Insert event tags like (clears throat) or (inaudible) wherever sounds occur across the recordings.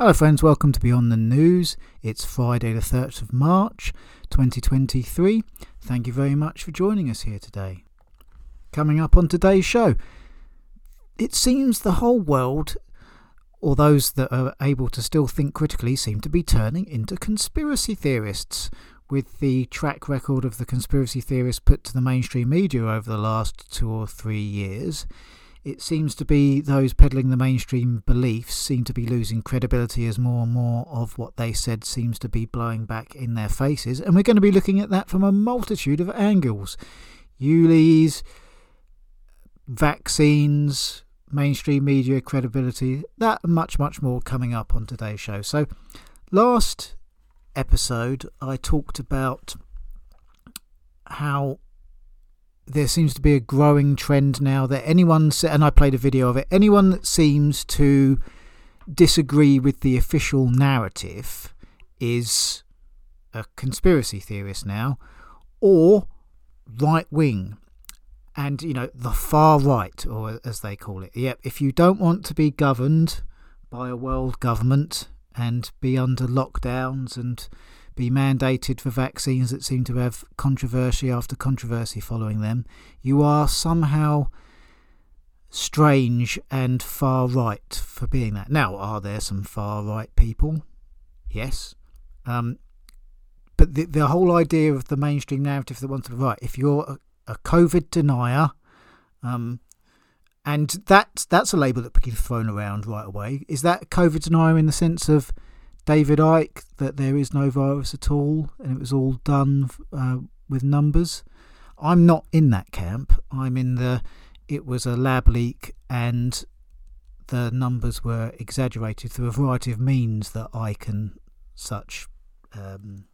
Hello, friends, welcome to Beyond the News. It's Friday, the 3rd of March 2023. Thank you very much for joining us here today. Coming up on today's show, it seems the whole world, or those that are able to still think critically, seem to be turning into conspiracy theorists. With the track record of the conspiracy theorists put to the mainstream media over the last two or three years, it seems to be those peddling the mainstream beliefs seem to be losing credibility as more and more of what they said seems to be blowing back in their faces. And we're going to be looking at that from a multitude of angles ULEZ, vaccines, mainstream media credibility, that much, much more coming up on today's show. So, last episode, I talked about how there seems to be a growing trend now that anyone and I played a video of it anyone that seems to disagree with the official narrative is a conspiracy theorist now or right wing and you know the far right or as they call it. Yep if you don't want to be governed by a world government and be under lockdowns and be mandated for vaccines that seem to have controversy after controversy following them, you are somehow strange and far right for being that. Now, are there some far right people? Yes. Um, but the, the whole idea of the mainstream narrative that wants to be right, if you're a, a COVID denier, um, and that that's a label that gets thrown around right away. Is that COVID denier in the sense of David Icke that there is no virus at all and it was all done uh, with numbers. I'm not in that camp. I'm in the it was a lab leak and the numbers were exaggerated through a variety of means that I can such um,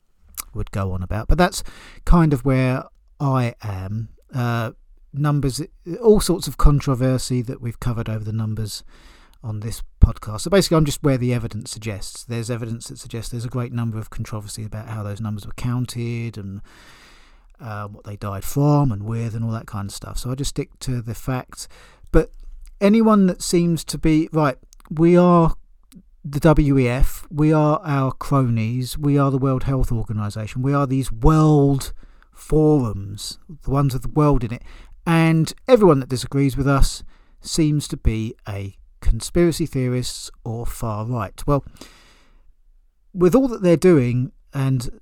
would go on about. But that's kind of where I am. Uh, numbers, all sorts of controversy that we've covered over the numbers on this podcast. So basically, I'm just where the evidence suggests. There's evidence that suggests there's a great number of controversy about how those numbers were counted and uh, what they died from and with and all that kind of stuff. So I just stick to the facts. But anyone that seems to be right, we are the WEF, we are our cronies, we are the World Health Organization, we are these world forums, the ones with the world in it, and everyone that disagrees with us seems to be a conspiracy theorists or far right. Well, with all that they're doing and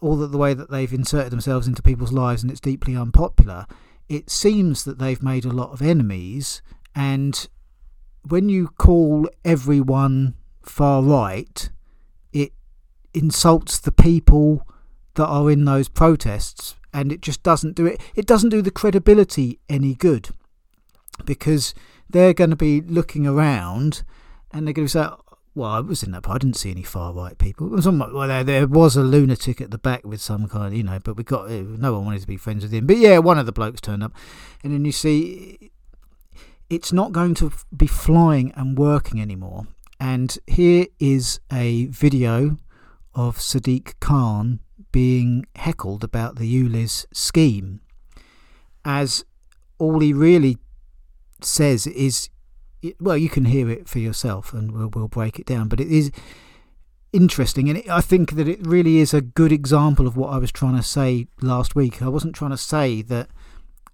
all that the way that they've inserted themselves into people's lives and it's deeply unpopular, it seems that they've made a lot of enemies. And when you call everyone far right, it insults the people that are in those protests and it just doesn't do it it doesn't do the credibility any good because they're going to be looking around and they're going to say, well, I was in that, but I didn't see any far right people. well, there, was a lunatic at the back with some kind you know, but we got eh, no one wanted to be friends with him. But yeah, one of the blokes turned up, and then you see, it's not going to be flying and working anymore. And here is a video of Sadiq Khan being heckled about the ULEZ scheme, as all he really says is well, you can hear it for yourself, and we'll we'll break it down. But it is interesting, and it, I think that it really is a good example of what I was trying to say last week. I wasn't trying to say that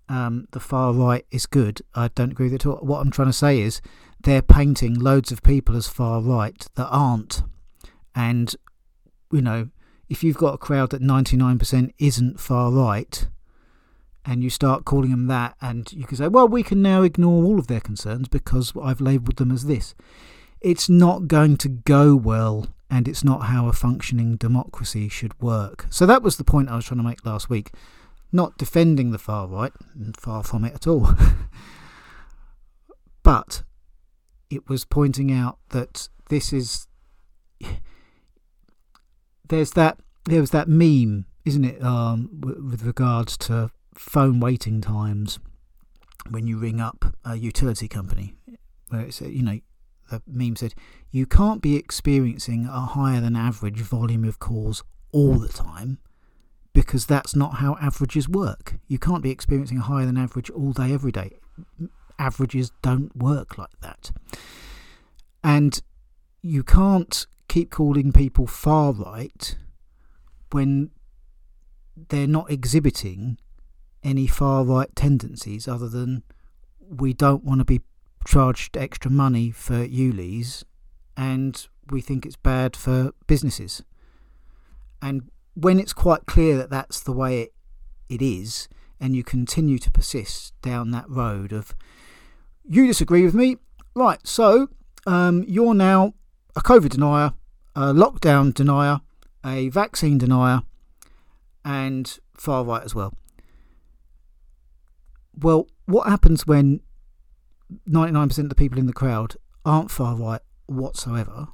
um, the far right is good. I don't agree with it at all. What I'm trying to say is they're painting loads of people as far right that aren't, and you know, if you've got a crowd that 99% isn't far right and you start calling them that, and you can say, well, we can now ignore all of their concerns because I've labelled them as this. It's not going to go well, and it's not how a functioning democracy should work. So that was the point I was trying to make last week. Not defending the far right, far from it at all. (laughs) but it was pointing out that this is. There's that. There was that meme, isn't it, um, with regards to phone waiting times when you ring up a utility company, where it's you know the meme said you can't be experiencing a higher than average volume of calls all the time because that's not how averages work. You can't be experiencing a higher than average all day every day. Averages don't work like that. And you can't keep calling people far right when they're not exhibiting any far right tendencies other than we don't want to be charged extra money for ULEZ and we think it's bad for businesses. And when it's quite clear that that's the way it, it is, and you continue to persist down that road of, you disagree with me, right, so um, you're now a COVID denier, a lockdown denier, a vaccine denier, and far right as well. Well, what happens when 99% of the people in the crowd aren't far right whatsoever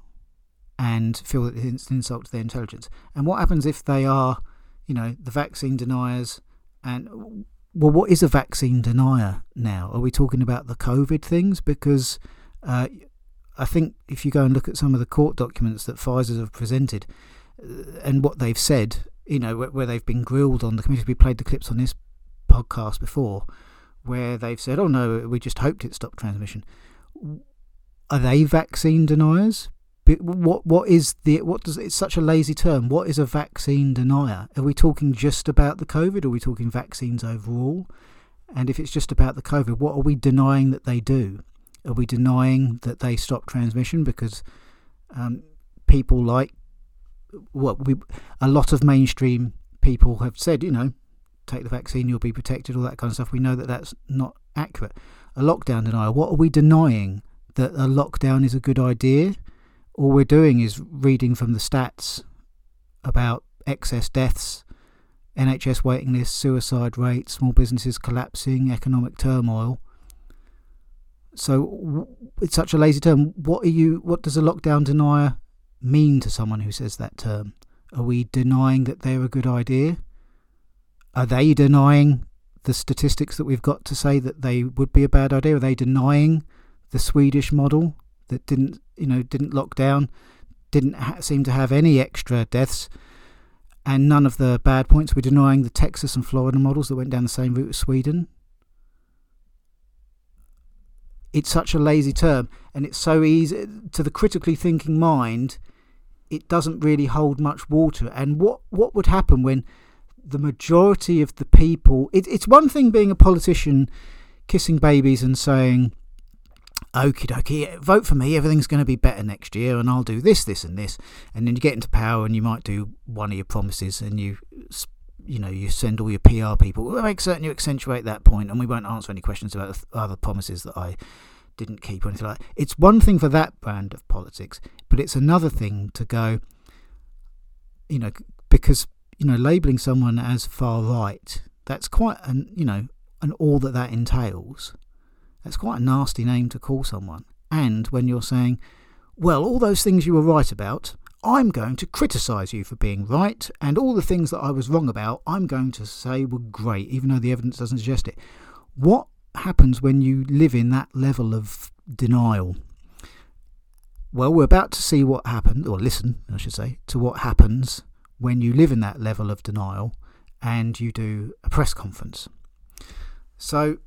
and feel that it's an insult to their intelligence? And what happens if they are, you know, the vaccine deniers and well, what is a vaccine denier now? Are we talking about the COVID things? Because uh, I think if you go and look at some of the court documents that Pfizer have presented uh, and what they've said, you know, where, where they've been grilled on the committee, we played the clips on this podcast before, where they've said, "Oh no, we just hoped it stopped transmission." Are they vaccine deniers? What what is the what does it's such a lazy term? What is a vaccine denier? Are we talking just about the COVID? Are we talking vaccines overall? And if it's just about the COVID, what are we denying that they do? Are we denying that they stop transmission because um, people like what well, we a lot of mainstream people have said, you know, take the vaccine, you'll be protected, all that kind of stuff. We know that that's not accurate. A lockdown denial. What are we denying? That a lockdown is a good idea? All we're doing is reading from the stats about excess deaths, NHS waiting lists, suicide rates, small businesses collapsing, economic turmoil. So it's such a lazy term. What are you? What does a lockdown denier mean to someone who says that term? Are we denying that they're a good idea? Are they denying the statistics that we've got to say that they would be a bad idea? Are they denying the Swedish model that didn't, you know, didn't lock down, didn't ha- seem to have any extra deaths, and none of the bad points? We're denying the Texas and Florida models that went down the same route as Sweden. It's such a lazy term, and it's so easy to the critically thinking mind. It doesn't really hold much water. And what what would happen when the majority of the people. It, it's one thing being a politician kissing babies and saying, okie dokie, vote for me, everything's going to be better next year, and I'll do this, this, and this. And then you get into power and you might do one of your promises and you. You know, you send all your PR people. We'll make certain you accentuate that point, and we won't answer any questions about the other promises that I didn't keep or anything like that. It's one thing for that brand of politics, but it's another thing to go, you know, because you know, labeling someone as far right, that's quite an, you know, and all that that entails. That's quite a nasty name to call someone. And when you're saying, well, all those things you were right about, I'm going to criticise you for being right, and all the things that I was wrong about, I'm going to say were great, even though the evidence doesn't suggest it. What happens when you live in that level of denial? Well, we're about to see what happened, or listen, I should say, to what happens when you live in that level of denial and you do a press conference. So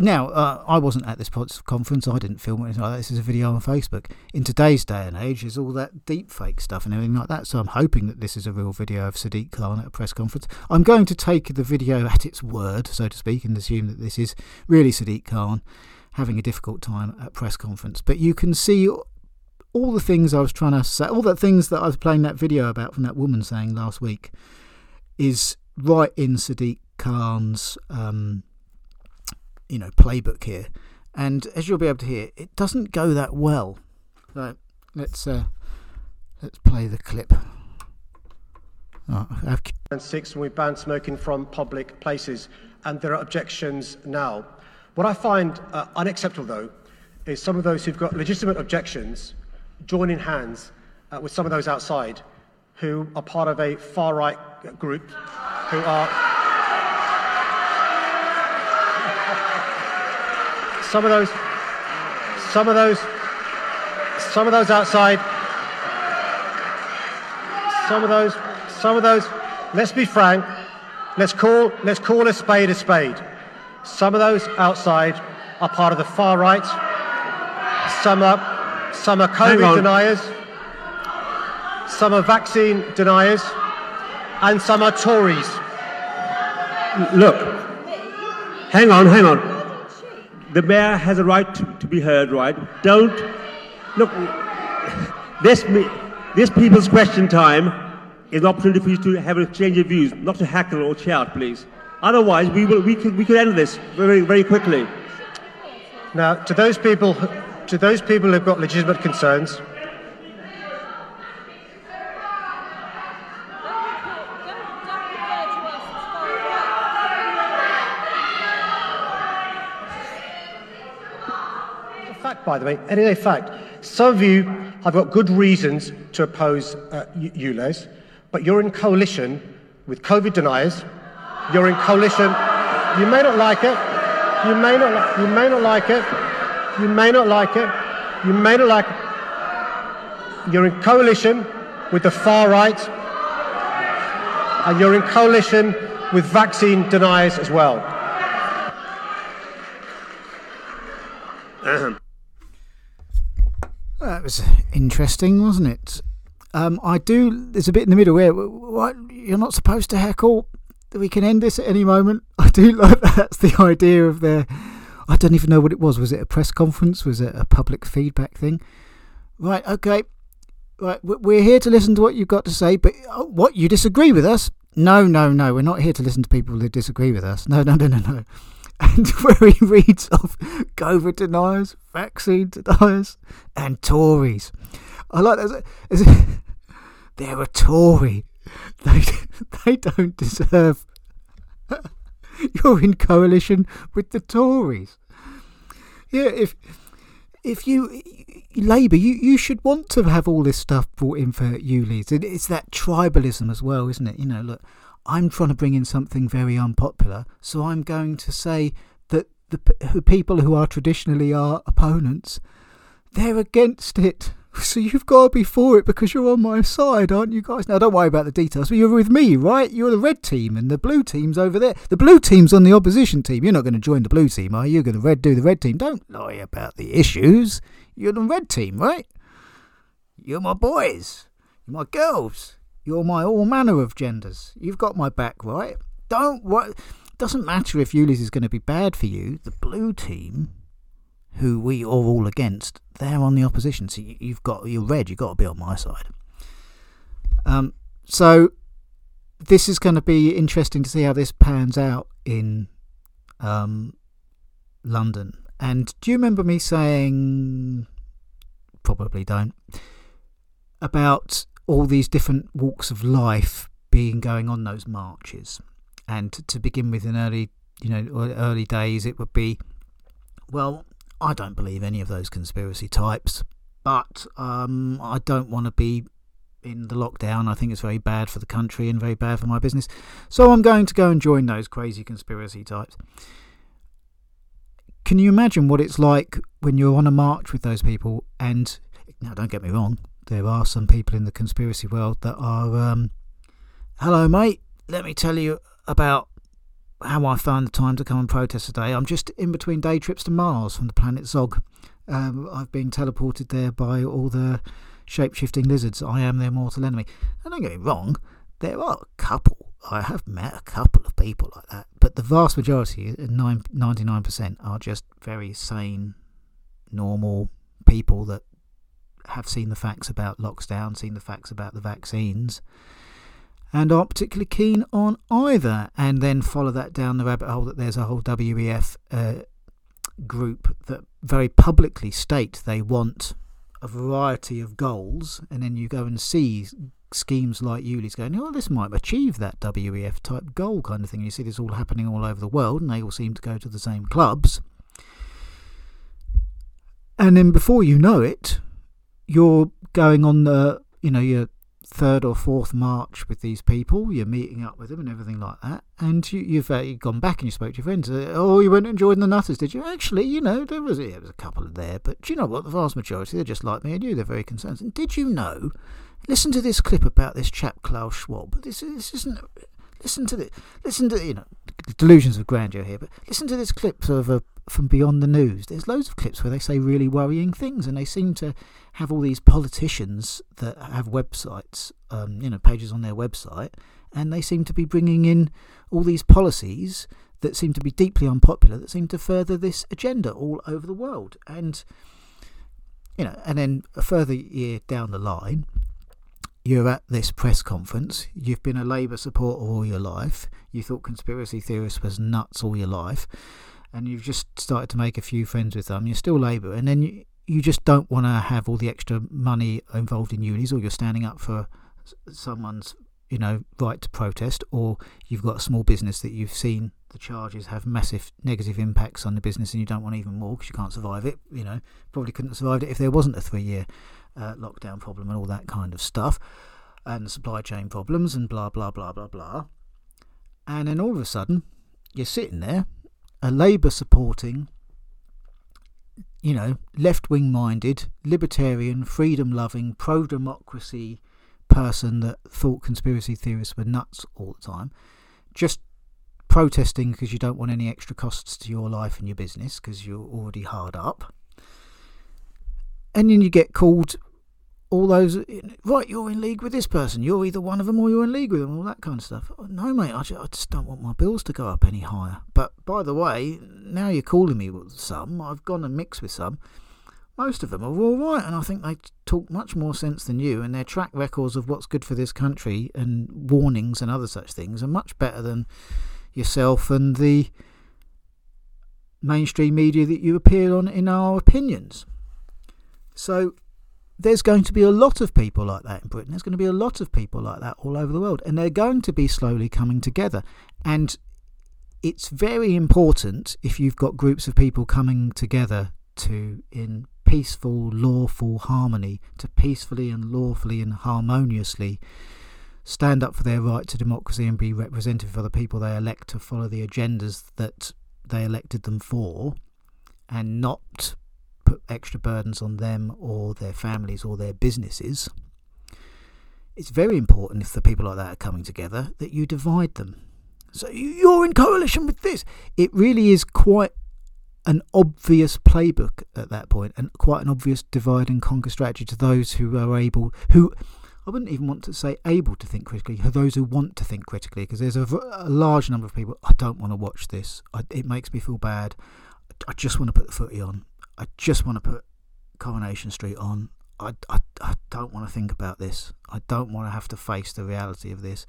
now, uh, I wasn't at this conference. I didn't film anything like that. This is a video on Facebook. In today's day and age, there's all that deep fake stuff and everything like that. So I'm hoping that this is a real video of Sadiq Khan at a press conference. I'm going to take the video at its word, so to speak, and assume that this is really Sadiq Khan having a difficult time at press conference. But you can see all the things I was trying to say, all the things that I was playing that video about from that woman saying last week, is right in Sadiq Khan's, um, you know, playbook here. And as you'll be able to hear, it doesn't go that well. So let's uh, let's play the clip. Oh, and six, when we banned smoking from public places, and there are objections now. What I find uh, unacceptable, though, is some of those who've got legitimate objections joining hands uh, with some of those outside who are part of a far right group who are. (laughs) some of those. Some of those. Some of those outside. Some of those. Some of those. Let's be frank. Let's call, let's call a spade a spade. Some of those outside are part of the far right. Some are, some are COVID deniers, some are vaccine deniers, and some are Tories. Look, hang on, hang on. The mayor has a right to, to be heard, right? Don't look. This this people's question time is an opportunity for you to have an exchange of views, not to hackle or shout, please. Otherwise, we will we could we could end this very very quickly. Now, to those people, to those people who've got legitimate concerns, A fact, by the way, it is a fact. Some of you have got good reasons to oppose uh, ULEZ, but you're in coalition with COVID deniers. You're in coalition. You may not like it. You may not. You may not like it. You may not like it. You may not like it. You're in coalition with the far right, and you're in coalition with vaccine deniers as well. (clears throat) That was interesting, wasn't it? Um, I do. There's a bit in the middle where what you're not supposed to heckle. We can end this at any moment. (laughs) I do like that. That's the idea of their. I don't even know what it was. Was it a press conference? Was it a public feedback thing? Right. Okay. Right. We're here to listen to what you've got to say. But uh, what you disagree with us? No, no, no. We're not here to listen to people who disagree with us. No, no, no, no, no. (laughs) and where he reads of COVID deniers, vaccine deniers, and Tories. I like that. (laughs) They're a Tory. They (laughs) they don't deserve. (laughs) You're in coalition with the Tories. Yeah, if if you Labour, you, you should want to have all this stuff brought in for ULEZ. It's that tribalism as well, isn't it? You know, look, I'm trying to bring in something very unpopular, so I'm going to say that the people who are traditionally our opponents, they're against it. So you've got to be for it because you're on my side, aren't you guys? Now, don't worry about the details, but you're with me, right? You're the red team and the blue team's over there. The blue team's on the opposition team. You're not going to join the blue team, are you? You're going to red do the red team. Don't lie about the issues. You're the red team, right? You're my boys. You're my girls. You're my all manner of genders. You've got my back, right? Don't what doesn't matter if ULEZ is going to be bad for you. The blue team, who we are all against, they're on the opposition. So you've got you're red. You've got to be on my side. Um, so this is going to be interesting to see how this pans out in um, London. And do you remember me saying? Probably don't. About all these different walks of life being going on those marches. And to begin with, in early, you know, early days, it would be, well, I don't believe any of those conspiracy types, but um, I don't want to be in the lockdown. I think it's very bad for the country and very bad for my business. So I'm going to go and join those crazy conspiracy types. Can you imagine what it's like when you're on a march with those people? And now, don't get me wrong, there are some people in the conspiracy world that are, um, hello, mate, let me tell you about how I found the time to come and protest today. I'm just in between day trips to Mars from the planet Zog. Um, I've been teleported there by all the shape shifting lizards. I am their mortal enemy. And don't get me wrong, there are a couple. I have met a couple of people like that, but the vast majority, 99%, are just very sane, normal people that have seen the facts about lockdown, seen the facts about the vaccines, and aren't particularly keen on either. And then follow that down the rabbit hole that there's a whole WEF uh, group that very publicly state they want a variety of goals, and then you go and see schemes like ULEZ going, oh, this might achieve that WEF type goal kind of thing. You see this all happening all over the world, and they all seem to go to the same clubs. And then before you know it, you're going on the, you know, your third or fourth march with these people. You're meeting up with them and everything like that. And you, have uh, gone back and you spoke to your friends. Uh, oh, you went and joined the Nutters, did you? Actually, you know, there was, yeah, there was a couple there. But you know what? The vast majority, they're just like me and you. They're very concerned. And did you know? Listen to this clip about this chap, Klaus Schwab. This, this isn't. Listen to this. Listen to, you know, delusions of grandeur here, but listen to this clip of a from beyond the news. There's loads of clips where they say really worrying things, and they seem to have all these politicians that have websites, um, you know, pages on their website, and they seem to be bringing in all these policies that seem to be deeply unpopular, that seem to further this agenda all over the world. And you know, and then a further year down the line, you're at this press conference. You've been a Labour supporter all your life. You thought conspiracy theorists was nuts all your life, and you've just started to make a few friends with them. You're still Labour, and then you you just don't want to have all the extra money involved in ULEZ, or you're standing up for someone's you know right to protest, or you've got a small business that you've seen the charges have massive negative impacts on the business and you don't want even more because you can't survive it. You know, probably couldn't have survived it if there wasn't a three year uh, lockdown problem and all that kind of stuff and supply chain problems and blah, blah, blah, blah, blah. And then all of a sudden, you're sitting there, a Labour supporting, you know, left wing minded, libertarian, freedom loving, pro democracy person that thought conspiracy theorists were nuts all the time, just protesting because you don't want any extra costs to your life and your business because you're already hard up. And then you get called all those, right, you're in league with this person, you're either one of them or you're in league with them, all that kind of stuff. Oh, no, mate, I just, I just don't want my bills to go up any higher. But by the way, now you're calling me with some, I've gone and mixed with some. Most of them are all right, and I think they talk much more sense than you, and their track records of what's good for this country and warnings and other such things are much better than yourself and the mainstream media that you appear on in our opinions. So there's going to be a lot of people like that in Britain. There's going to be a lot of people like that all over the world, and they're going to be slowly coming together. And it's very important if you've got groups of people coming together to, in peaceful, lawful harmony, to peacefully and lawfully and harmoniously stand up for their right to democracy and be representative of the people they elect to follow the agendas that they elected them for and not put extra burdens on them or their families or their businesses. It's very important if the people like that are coming together that you divide them. So you're in coalition with this. It really is quite an obvious playbook at that point and quite an obvious divide and conquer strategy to those who are able who I wouldn't even want to say able to think critically, those who want to think critically, because there's a, a, large number of people, I don't want to watch this. I, it makes me feel bad. I just want to put the footy on. I just want to put Coronation Street on. I, I, I don't want to think about this. I don't want to have to face the reality of this.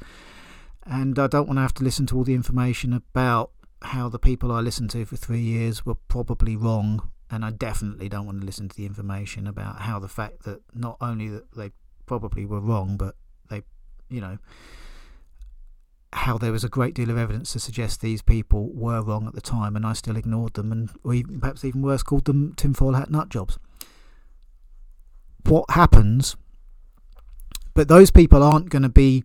And I don't want to have to listen to all the information about how the people I listened to for three years were probably wrong. And I definitely don't want to listen to the information about how the fact that not only that they probably were wrong, but they, you know, how there was a great deal of evidence to suggest these people were wrong at the time, and I still ignored them, and or even, perhaps even worse, called them tinfoil hat nut jobs. What happens? But those people aren't going to be,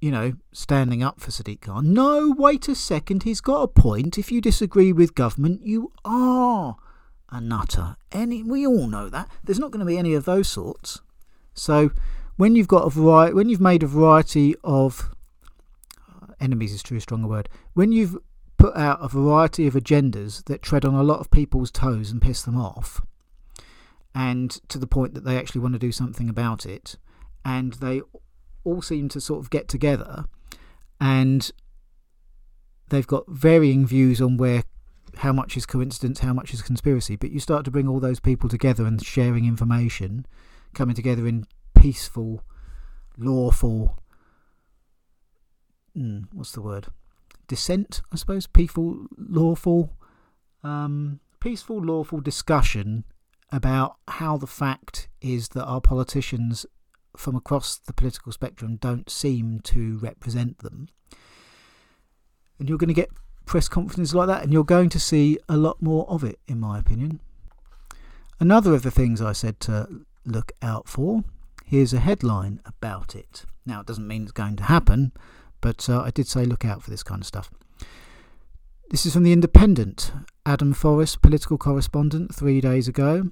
you know, standing up for Sadiq Khan. No, wait a second, he's got a point. If you disagree with government, you are a nutter. Any, we all know that. There's not going to be any of those sorts. So when you've got a variety, when you've made a variety of enemies is too strong a word. When you've put out a variety of agendas that tread on a lot of people's toes and piss them off, and to the point that they actually want to do something about it, and they all seem to sort of get together, and they've got varying views on where how much is coincidence, how much is conspiracy. But you start to bring all those people together and sharing information coming together in peaceful, lawful. Mm, what's the word? Dissent, I suppose. Peaceful, lawful, um, peaceful, lawful discussion about how the fact is that our politicians from across the political spectrum don't seem to represent them. And you're going to get press conferences like that, and you're going to see a lot more of it, in my opinion. Another of the things I said to look out for. Here's a headline about it. Now, it doesn't mean it's going to happen, but uh, I did say look out for this kind of stuff. This is from The Independent. Adam Forrest, political correspondent, three days ago.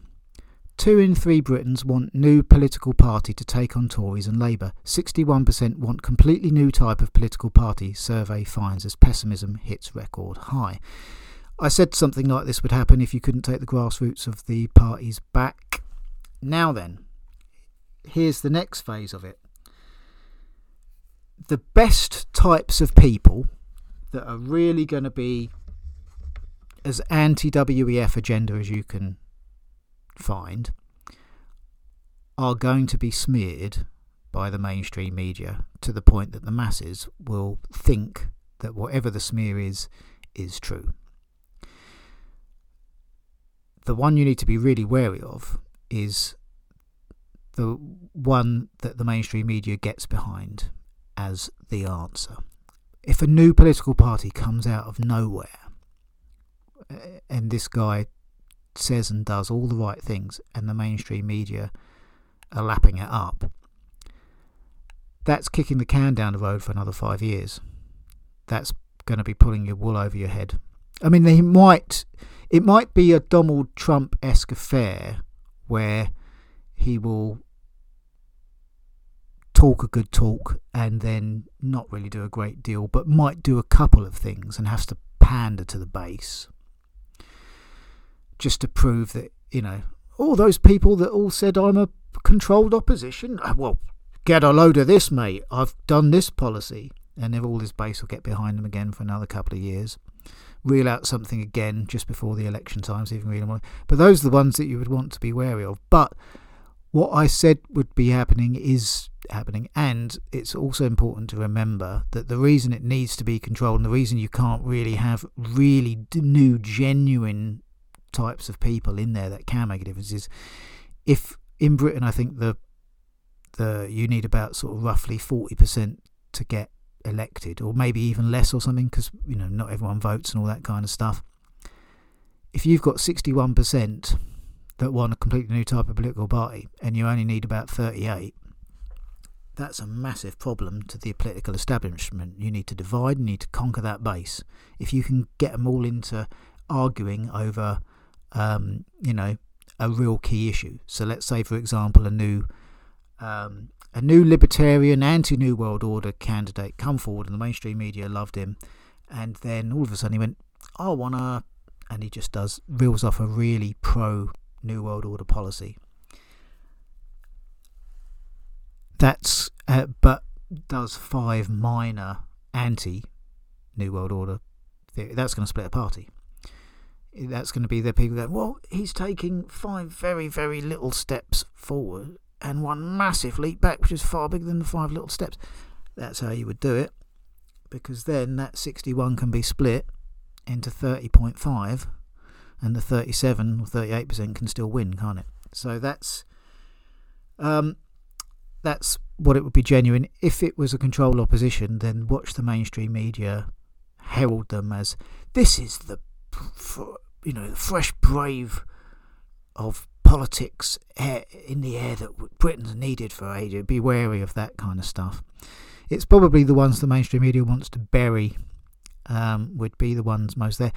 Two in three Britons want new political party to take on Tories and Labour. 61% want completely new type of political party, survey finds as pessimism hits record high. I said something like this would happen if you couldn't take the grassroots of the parties back. Now then, here's the next phase of it. The best types of people that are really going to be as anti WEF agenda as you can find are going to be smeared by the mainstream media to the point that the masses will think that whatever the smear is, is true. The one you need to be really wary of is the one that the mainstream media gets behind as the answer. If a new political party comes out of nowhere and this guy says and does all the right things and the mainstream media are lapping it up, that's kicking the can down the road for another five years. That's going to be pulling your wool over your head. I mean, they might, it might be a Donald Trump esque affair where he will talk a good talk and then not really do a great deal, but might do a couple of things and has to pander to the base just to prove that, you know, all those people that all said I'm a controlled opposition, uh, well, get a load of this, mate. I've done this policy. And then all his base will get behind them again for another couple of years. Reel out something again just before the election times, even really more. But those are the ones that you would want to be wary of. But what I said would be happening is happening. And it's also important to remember that the reason it needs to be controlled and the reason you can't really have really new, genuine types of people in there that can make a difference is if in Britain, I think the the you need about sort of roughly forty percent to get elected, or maybe even less or something, because you know not everyone votes and all that kind of stuff. If you've got sixty-one percent that want a completely new type of political party, and you only need about thirty-eight, that's a massive problem to the political establishment. You need to divide, you need to conquer that base. If you can get them all into arguing over, um, you know, a real key issue. So let's say, for example, a new um, a new libertarian anti-new world order candidate come forward, and the mainstream media loved him, and then all of a sudden he went, "I want to," and he just does reels off a really pro new world order policy. That's uh, but does five minor anti new world order. theory. That's going to split a party that's going to be the people that, well, he's taking five very, very little steps forward and one massive leap back, which is far bigger than the five little steps. That's how you would do it, because then that 61 can be split into 30.5, and the 37 or 38% can still win, can't it? So that's um, that's what it would be genuine. If it was a controlled opposition, then watch the mainstream media herald them as this is the you know, the fresh brave of politics in the air that Britain's needed for ages. Be wary of that kind of stuff. It's probably the ones the mainstream media wants to bury um, would be the ones most there.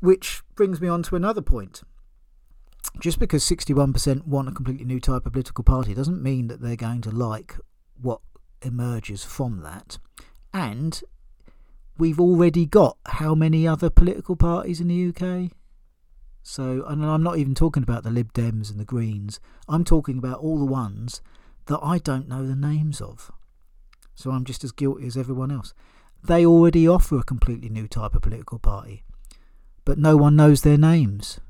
Which brings me on to another point. Just because 61% want a completely new type of political party doesn't mean that they're going to like what emerges from that. And we've already got how many other political parties in the UK? So, and I'm not even talking about the Lib Dems and the Greens. I'm talking about all the ones that I don't know the names of. So I'm just as guilty as everyone else. They already offer a completely new type of political party, but no one knows their names.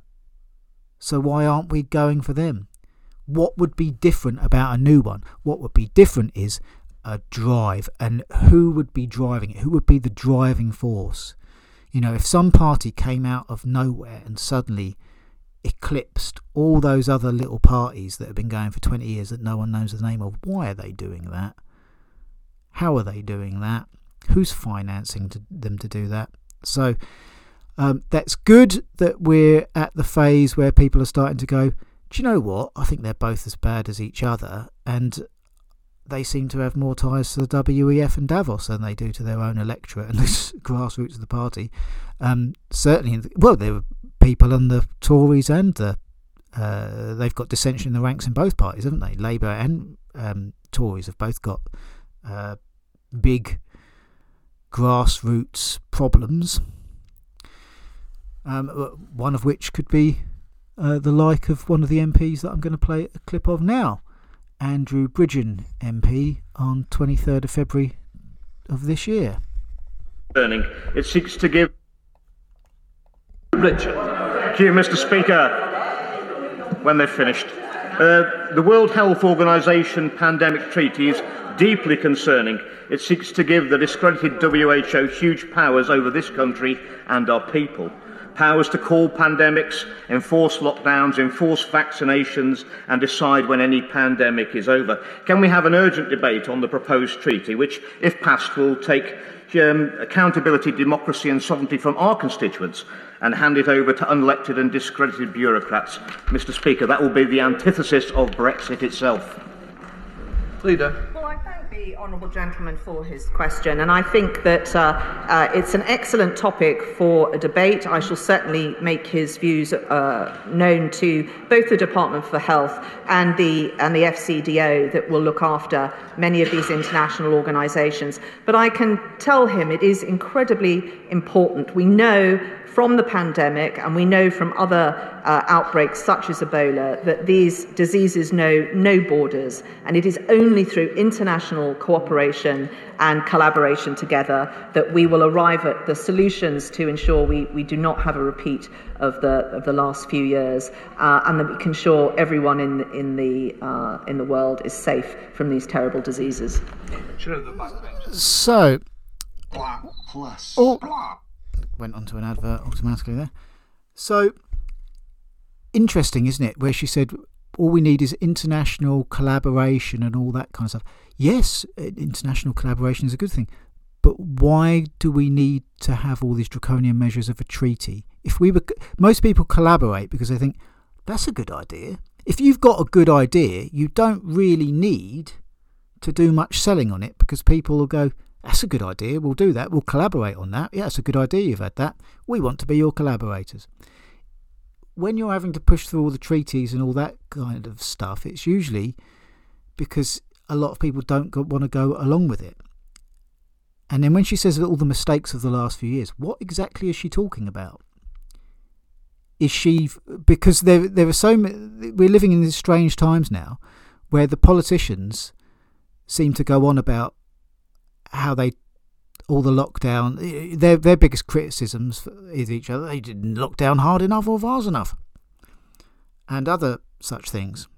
So why aren't we going for them? What would be different about a new one? What would be different is a drive and who would be driving it? Who would be the driving force? You know if some party came out of nowhere and suddenly eclipsed all those other little parties that have been going for 20 years that no one knows the name of why are they doing that? How are they doing that? Who's financing to, them to do that? So um, that's good that we're at the phase where people are starting to go do you know what i think they're both as bad as each other and they seem to have more ties to the WEF and Davos than they do to their own electorate and (laughs) the grassroots of the party. Um, certainly, well, there were people on the Tories and the uh, they've got dissension in the ranks in both parties, haven't they? Labour and um, Tories have both got uh, big grassroots problems. Um, one of which could be uh, the like of one of the MPs that I'm going to play a clip of now, Andrew Bridgen MP on 23rd of February of this year. It seeks to give. Thank you, Mr. Speaker. When they've finished. Uh, the World Health Organization pandemic treaty is deeply concerning. It seeks to give the discredited WHO huge powers over this country and our people powers to call pandemics, enforce lockdowns, enforce vaccinations, and decide when any pandemic is over. Can we have an urgent debate on the proposed treaty, which, if passed, will take um, accountability, democracy, and sovereignty from our constituents and hand it over to unelected and discredited bureaucrats? Mr. Speaker, that will be the antithesis of Brexit itself. Leader the honourable gentleman for his question, and I think that uh, uh, it's an excellent topic for a debate. I shall certainly make his views uh, known to both the Department for Health and the and the FCDO that will look after many of these international organisations. But I can tell him it is incredibly important. We know from the pandemic, and we know from other uh, outbreaks such as Ebola, that these diseases know no borders, and it is only through international cooperation and collaboration together that we will arrive at the solutions to ensure we, we do not have a repeat of the of the last few years, uh, and that we can ensure everyone in the, in the uh, in the world is safe from these terrible diseases. So. Plus. Went onto an advert automatically there. So interesting, isn't it? Where she said all we need is international collaboration and all that kind of stuff. Yes, international collaboration is a good thing, but why do we need to have all these draconian measures of a treaty? If we were, most people collaborate because they think that's a good idea. If you've got a good idea, you don't really need to do much selling on it because people will go, that's a good idea. We'll do that. We'll collaborate on that. Yeah, that's a good idea. You've had that. We want to be your collaborators. When you're having to push through all the treaties and all that kind of stuff, it's usually because a lot of people don't want to go along with it. And then when she says all the mistakes of the last few years, what exactly is she talking about? Is she because there there are so we're living in these strange times now, where the politicians seem to go on about how they all the lockdown their their biggest criticisms is each other. They didn't lock down hard enough or fast enough. And other such things.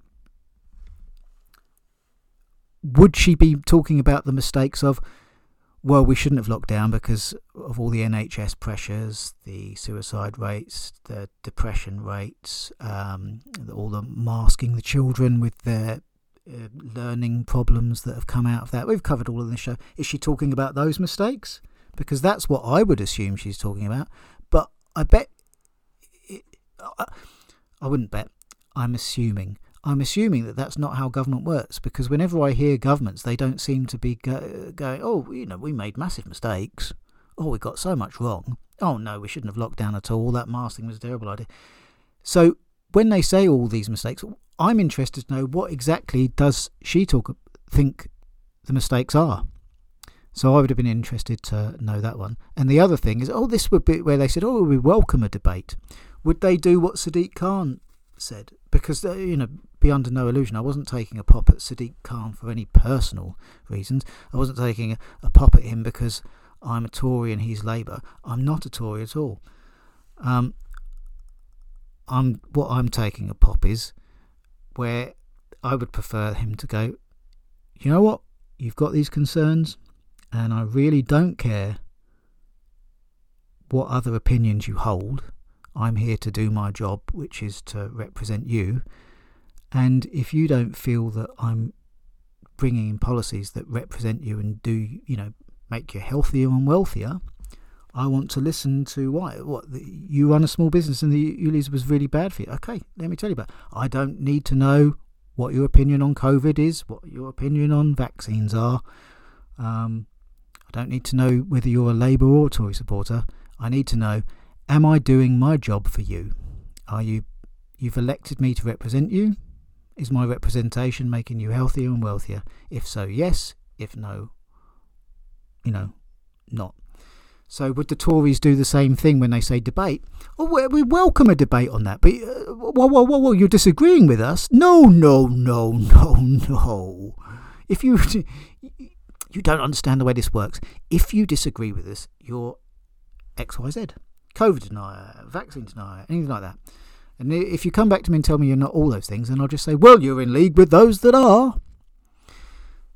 Would she be talking about the mistakes of well we shouldn't have locked down because of all the NHS pressures the suicide rates the depression rates um, all the masking the children with their uh, learning problems that have come out of that. We've covered all of this show. Is she talking about those mistakes? Because that's what I would assume she's talking about. But I bet. It, I, I wouldn't bet. I'm assuming. I'm assuming that that's not how government works because whenever I hear governments, they don't seem to be go, going, oh, you know, we made massive mistakes. Oh, we got so much wrong. Oh, no, we shouldn't have locked down at all. That masking was a terrible idea. So when they say all these mistakes, I'm interested to know what exactly does she talk think the mistakes are. So I would have been interested to know that one. And the other thing is, oh, this would be where they said, oh, we welcome a debate. Would they do what Sadiq Khan said? Because, uh, you know, be under no illusion, I wasn't taking a pop at Sadiq Khan for any personal reasons. I wasn't taking a, a pop at him because I'm a Tory and he's Labour. I'm not a Tory at all. Um, I'm what I'm taking a pop is where I would prefer him to go, you know what? You've got these concerns, and I really don't care what other opinions you hold. I'm here to do my job, which is to represent you. And if you don't feel that I'm bringing in policies that represent you and do, you know, make you healthier and wealthier, I want to listen to why. What the, you run a small business and the ULEZ was really bad for you. Okay, let me tell you about. It. I don't need to know what your opinion on COVID is, what your opinion on vaccines are. Um, I don't need to know whether you're a Labour or Tory supporter. I need to know: Am I doing my job for you? Are you? You've elected me to represent you. Is my representation making you healthier and wealthier? If so, yes. If no, you know, not. So would the Tories do the same thing when they say debate? Oh, we welcome a debate on that. But uh, whoa, whoa, whoa, whoa, you're disagreeing with us? No, no, no, (laughs) no, no. If you (laughs) you don't understand the way this works, if you disagree with us, you're X, Y, Z, COVID denier, vaccine denier, anything like that. And if you come back to me and tell me you're not all those things, then I'll just say, well, you're in league with those that are.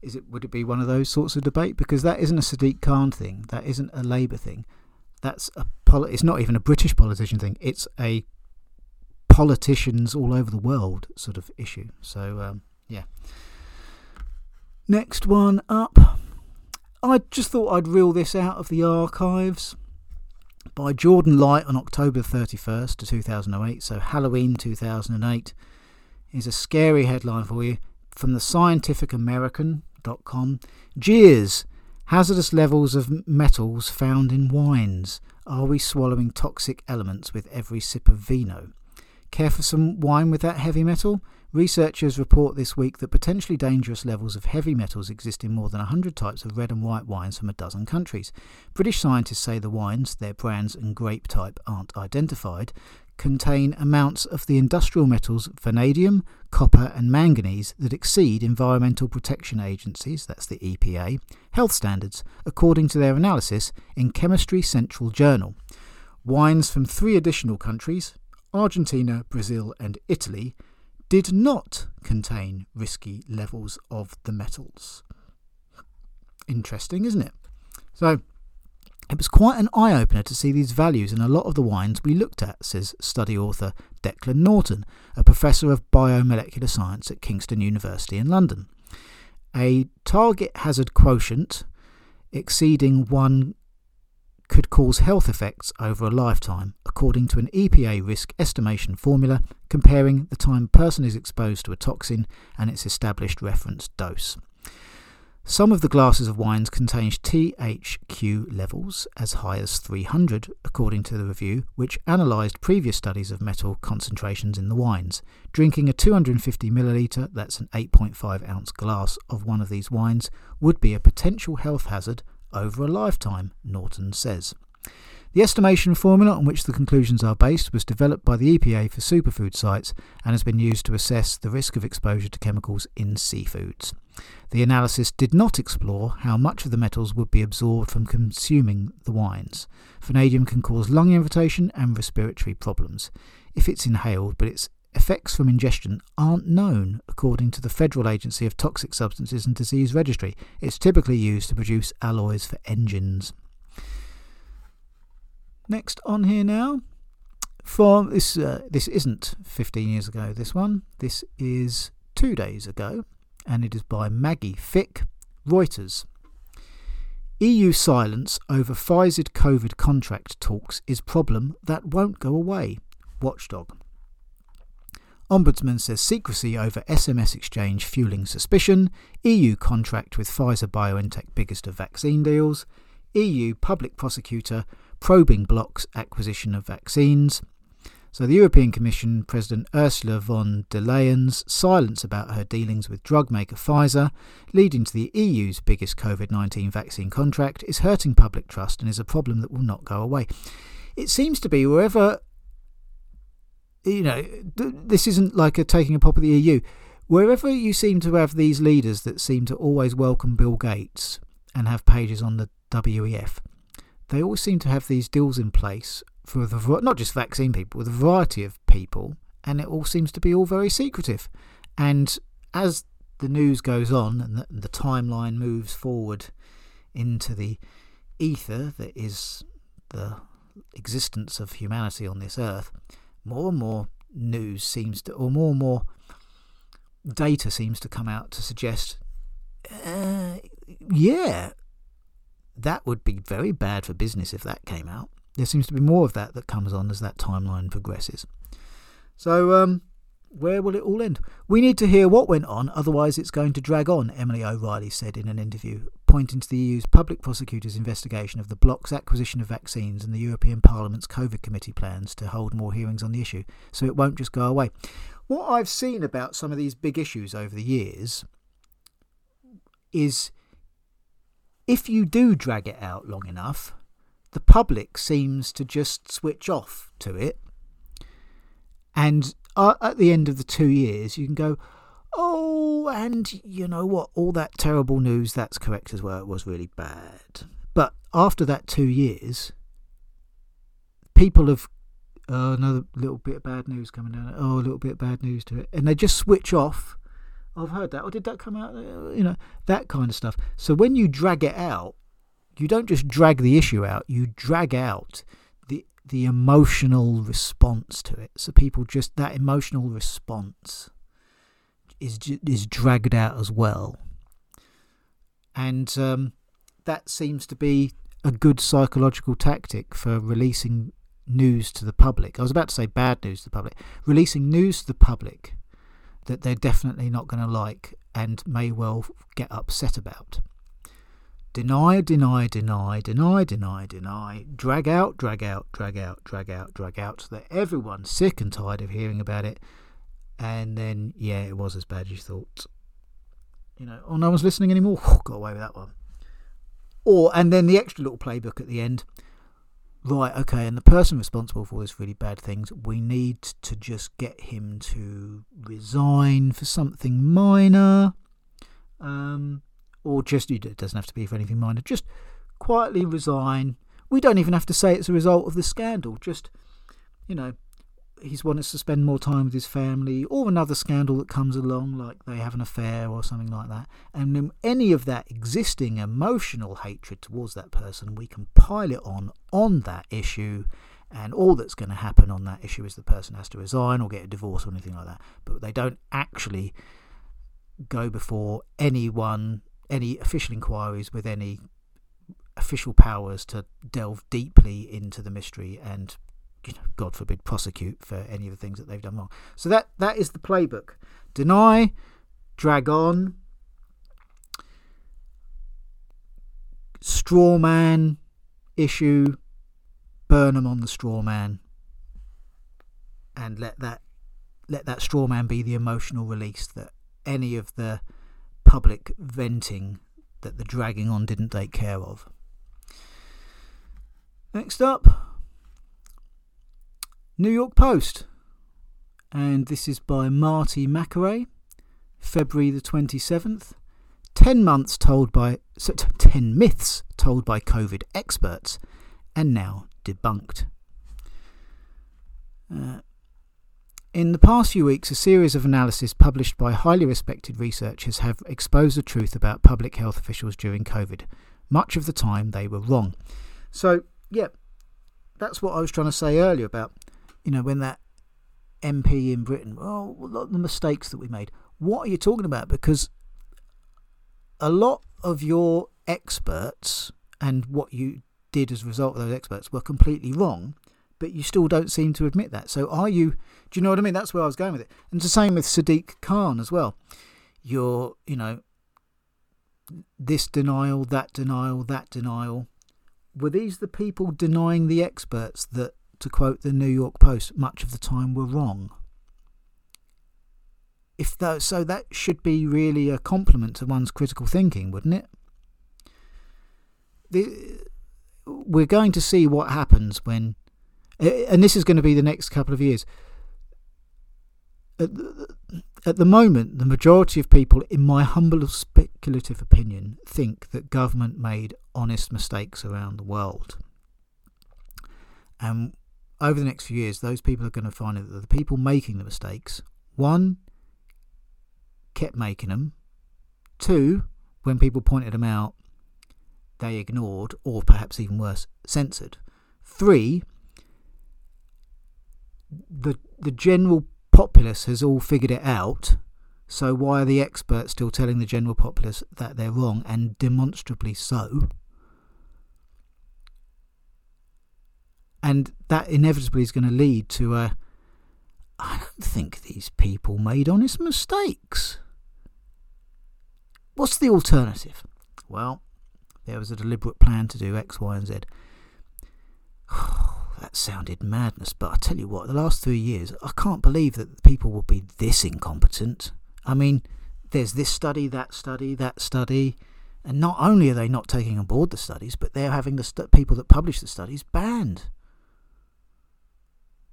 Is it would it be one of those sorts of debate? Because that isn't a Sadiq Khan thing. That isn't a Labour thing. That's a poli- It's not even a British politician thing. It's a politicians all over the world sort of issue. So um, yeah. Next one up. I just thought I'd reel this out of the archives by Jordan Lite on October 31st to 2008. So Halloween 2008 is a scary headline for you from the Scientific American com. Jeers. Hazardous levels of metals found in wines. Are we swallowing toxic elements with every sip of vino? Care for some wine with that heavy metal? Researchers report this week that potentially dangerous levels of heavy metals exist in more than 100 types of red and white wines from a dozen countries. British scientists say the wines, their brands and grape type aren't identified, contain amounts of the industrial metals vanadium, copper, and manganese that exceed Environmental Protection Agency's, that's the EPA, health standards, according to their analysis in Chemistry Central Journal. Wines from three additional countries, Argentina, Brazil, and Italy, did not contain risky levels of the metals. Interesting, isn't it? So, it was quite an eye opener to see these values in a lot of the wines we looked at, says study author Declan Naughton, a professor of biomolecular science at Kingston University in London. A target hazard quotient exceeding 1 could cause health effects over a lifetime, according to an EPA risk estimation formula comparing the time a person is exposed to a toxin and its established reference dose. Some of the glasses of wines contained THQ levels as high as 300, according to the review, which analysed previous studies of metal concentrations in the wines. Drinking a 250 milliliter, that's an 8.5 ounce glass of one of these wines, would be a potential health hazard over a lifetime, Naughton says. The estimation formula on which the conclusions are based was developed by the EPA for Superfund sites and has been used to assess the risk of exposure to chemicals in seafoods. The analysis did not explore how much of the metals would be absorbed from consuming the wines. Vanadium can cause lung irritation and respiratory problems if it's inhaled, but its effects from ingestion aren't known, according to the Federal Agency of Toxic Substances and Disease Registry. It's typically used to produce alloys for engines. Next on here now, from this uh, this isn't 15 years ago. This one, this is two days ago, and it is by Maggie Fick, Reuters. EU silence over Pfizer COVID contract talks is problem that won't go away. Watchdog. Ombudsman says secrecy over SMS exchange fueling suspicion. EU contract with Pfizer BioNTech biggest of vaccine deals. EU public prosecutor probing bloc's acquisition of vaccines. So, the European Commission President Ursula von der Leyen's silence about her dealings with drug maker Pfizer, leading to the EU's biggest COVID 19 vaccine contract, is hurting public trust and is a problem that will not go away. It seems to be wherever, you know, th- this isn't like a taking a pop at the EU. Wherever you seem to have these leaders that seem to always welcome Bill Gates and have pages on the WEF, they all seem to have these deals in place for the not just vaccine people, with a variety of people, and it all seems to be all very secretive. And as the news goes on and the, the timeline moves forward into the ether that is the existence of humanity on this earth, more and more news seems to, or more and more data seems to come out to suggest, uh, yeah, that would be very bad for business if that came out. There seems to be more of that that comes on as that timeline progresses. So, um, where will it all end? We need to hear what went on, otherwise, it's going to drag on, Emily O'Reilly said in an interview, pointing to the EU's public prosecutor's investigation of the bloc's acquisition of vaccines and the European Parliament's COVID committee plans to hold more hearings on the issue, so it won't just go away. What I've seen about some of these big issues over the years is if you do drag it out long enough, the public seems to just switch off to it. And uh, at the end of the two years, you can go, oh, and you know what? All that terrible news, that's correct as well. It was really bad. But after that two years, people have oh, another little bit of bad news coming down. Oh, a little bit of bad news to it, and they just switch off. I've heard that. Or did that come out? Uh, you know that kind of stuff. So when you drag it out, you don't just drag the issue out. You drag out the the emotional response to it. So people just that emotional response is is dragged out as well, and um, that seems to be a good psychological tactic for releasing news to the public. I was about to say bad news to the public. Releasing news to the public that they're definitely not going to like and may well get upset about. Deny, deny, deny, deny, deny, deny, drag out, drag out, drag out, drag out, drag out, so that everyone's sick and tired of hearing about it. And then, yeah, it was as bad as you thought. You know, oh, no one's listening anymore. (laughs) got away with that one. Or, and then the extra little playbook at the end right, okay, and the person responsible for this really bad things, we need to just get him to resign for something minor, um, or just it doesn't have to be for anything minor. Just quietly resign. We don't even have to say it's a result of the scandal. Just you know, he's wanted to spend more time with his family, or another scandal that comes along, like they have an affair or something like that. And any of that existing emotional hatred towards that person, we can pile it on on that issue. And all that's going to happen on that issue is the person has to resign or get a divorce or anything like that. But they don't actually go before anyone, any official inquiries with any official powers to delve deeply into the mystery and you know, God forbid, prosecute for any of the things that they've done wrong. So that that is the playbook: deny, drag on, straw man issue, burn them on the straw man, and let that let that straw man be the emotional release that any of the public venting that the dragging on didn't take care of. Next up, New York Post. And this is by Marty Makary, February the 27th. 10 months told by 10 myths told by COVID experts and now debunked. Uh, in the past few weeks, a series of analyses published by highly respected researchers have exposed the truth about public health officials during COVID. Much of the time, they were wrong. So, yeah, that's what I was trying to say earlier about you know, when that MP in Britain, oh, of the mistakes that we made. What are you talking about? Because a lot of your experts and what you did as a result of those experts were completely wrong, but you still don't seem to admit that. So are you? Do you know what I mean? That's where I was going with it. And it's the same with Sadiq Khan as well. You're, you know, this denial, that denial, that denial. Were these the people denying the experts that to quote the New York Post, much of the time were wrong. If that, so that should be really a compliment to one's critical thinking, wouldn't it? The, we're going to see what happens when, and this is going to be the next couple of years. At the, at the moment, the majority of people, in my humble speculative opinion, think that government made honest mistakes around the world. And over the next few years, those people are going to find that the people making the mistakes, one, kept making them, two, when people pointed them out, they ignored, or perhaps even worse, censored. Three, the the general populace has all figured it out. So why are the experts still telling the general populace that they're wrong and demonstrably so? And that inevitably is going to lead to a. I don't think these people made honest mistakes. What's the alternative? Well, there was a deliberate plan to do X, Y, and Z. (sighs) that sounded madness, but I tell you what, the last three years, I can't believe that people will be this incompetent. I mean, there's this study, that study, that study, And not only are they not taking on board the studies, but they're having the people that publish the studies banned.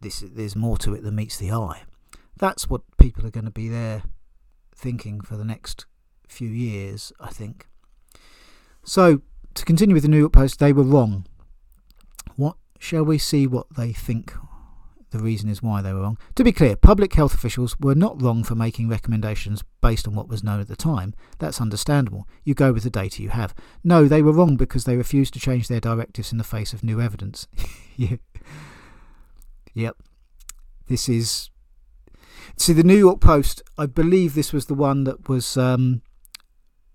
This, there's more to it than meets the eye. That's what people are going to be there thinking for the next few years, I think. So, to continue with the New York Post, they were wrong. What shall we see what they think the reason is why they were wrong. To be clear, public health officials were not wrong for making recommendations based on what was known at the time. That's understandable. You go with the data you have. No, they were wrong because they refused to change their directives in the face of new evidence. (laughs) yeah. Yep. This is. See, the New York Post, I believe this was the one that was um,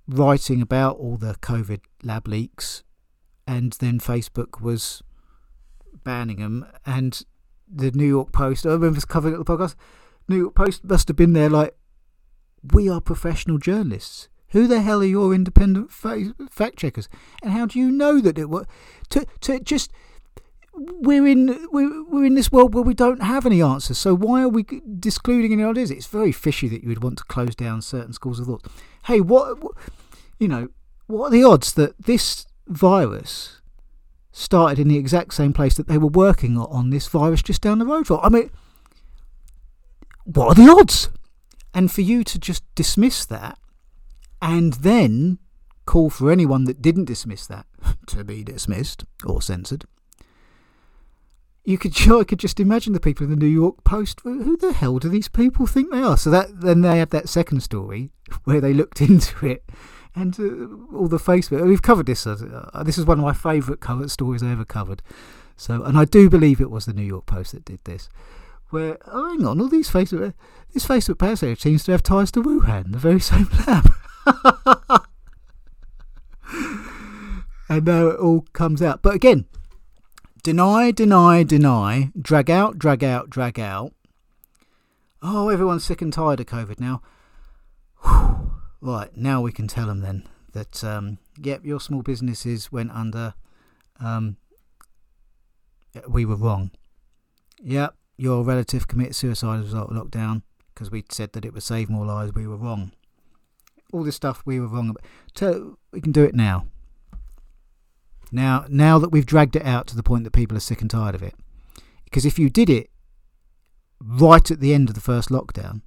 writing about all the COVID lab leaks, and then Facebook was banning them. And the New York Post. I remember covering it the podcast. New York Post must have been there like, we are professional journalists. Who the hell are your independent fa- fact checkers? And how do you know that it was to to just we're in we're, in this world where we don't have any answers. So why are we discluding any ideas? It's very fishy that you would want to close down certain schools of thought. Hey, what, you know? What are the odds that this virus started in the exact same place that they were working on this virus just down the road. I mean, what are the odds? And for you to just dismiss that and then call for anyone that didn't dismiss that (laughs) to be dismissed or censored. You could, (laughs) I could just imagine the people in the New York Post. Who the hell do these people think they are? So that then they had that second story (laughs) where they looked (laughs) into it and uh, all the Facebook. We've covered this. Uh, uh this is one of my favourite cover stories I ever covered. So, and I do believe it was the New York Post that did this. Where oh, hang on, all these Facebook, this Facebook page seems to have ties to Wuhan, the very same lab. and now it all comes out. But again, deny, deny, deny, drag out, drag out, drag out. Oh, everyone's sick and tired of COVID now. Whew. Right, now we can tell them then that, um, yep, your small businesses went under. Um, we were wrong. Yep, your relative committed suicide as a result of lockdown because we said that it would save more lives. We were wrong. All this stuff we were wrong about. So we can do it now. Now, now that we've dragged it out to the point that people are sick and tired of it. Because if you did it right at the end of the first lockdown,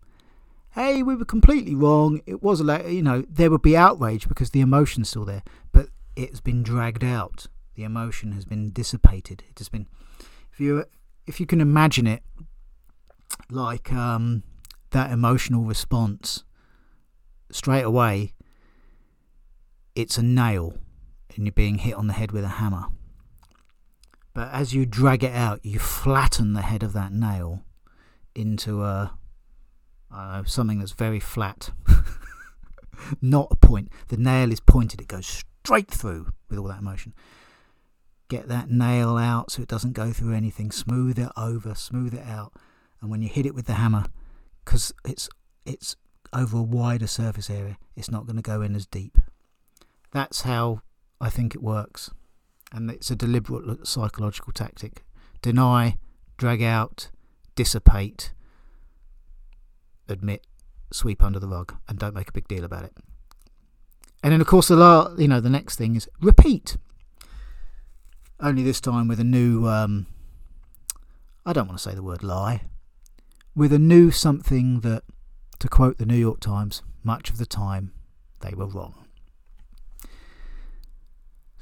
hey, we were completely wrong. It was a, you know, there would be outrage because the emotion's still there, but it's been dragged out. The emotion has been dissipated. It has been, if you if you can imagine it, like um, that emotional response, straight away, it's a nail, and you're being hit on the head with a hammer. But as you drag it out, you flatten the head of that nail into a uh, something that's very flat, (laughs) not a point. The nail is pointed, it goes straight through with all that motion. Get that nail out so it doesn't go through anything. Smooth it over, smooth it out, and when you hit it with the hammer, because it's it's over a wider surface area, it's not going to go in as deep. That's how I think it works, and it's a deliberate psychological tactic. Deny, drag out, dissipate admit, sweep under the rug, and don't make a big deal about it. And then, of course, the la- you know the next thing is repeat. Only this time with a new. Um, I don't want to say the word lie. With a new something that, to quote the New York Times, much of the time they were wrong.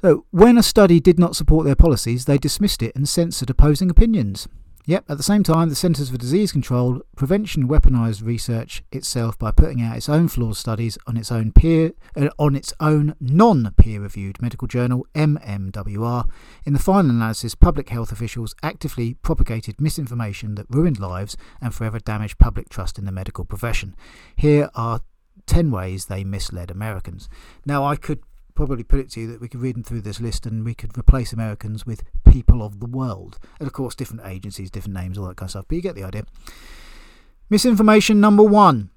So, when a study did not support their policies, they dismissed it and censored opposing opinions. Yep, at the same time, the Centers for Disease Control Prevention weaponized research itself by putting out its own flawed studies on its own peer uh, on its own non-peer-reviewed medical journal MMWR. In the final analysis, public health officials actively propagated misinformation that ruined lives and forever damaged public trust in the medical profession. Here are 10 ways they misled Americans. Now, I could probably put it to you that we could read them through this list and we could replace Americans with people of the world. And of course, different agencies, different names, all that kind of stuff. But you get the idea. Misinformation number one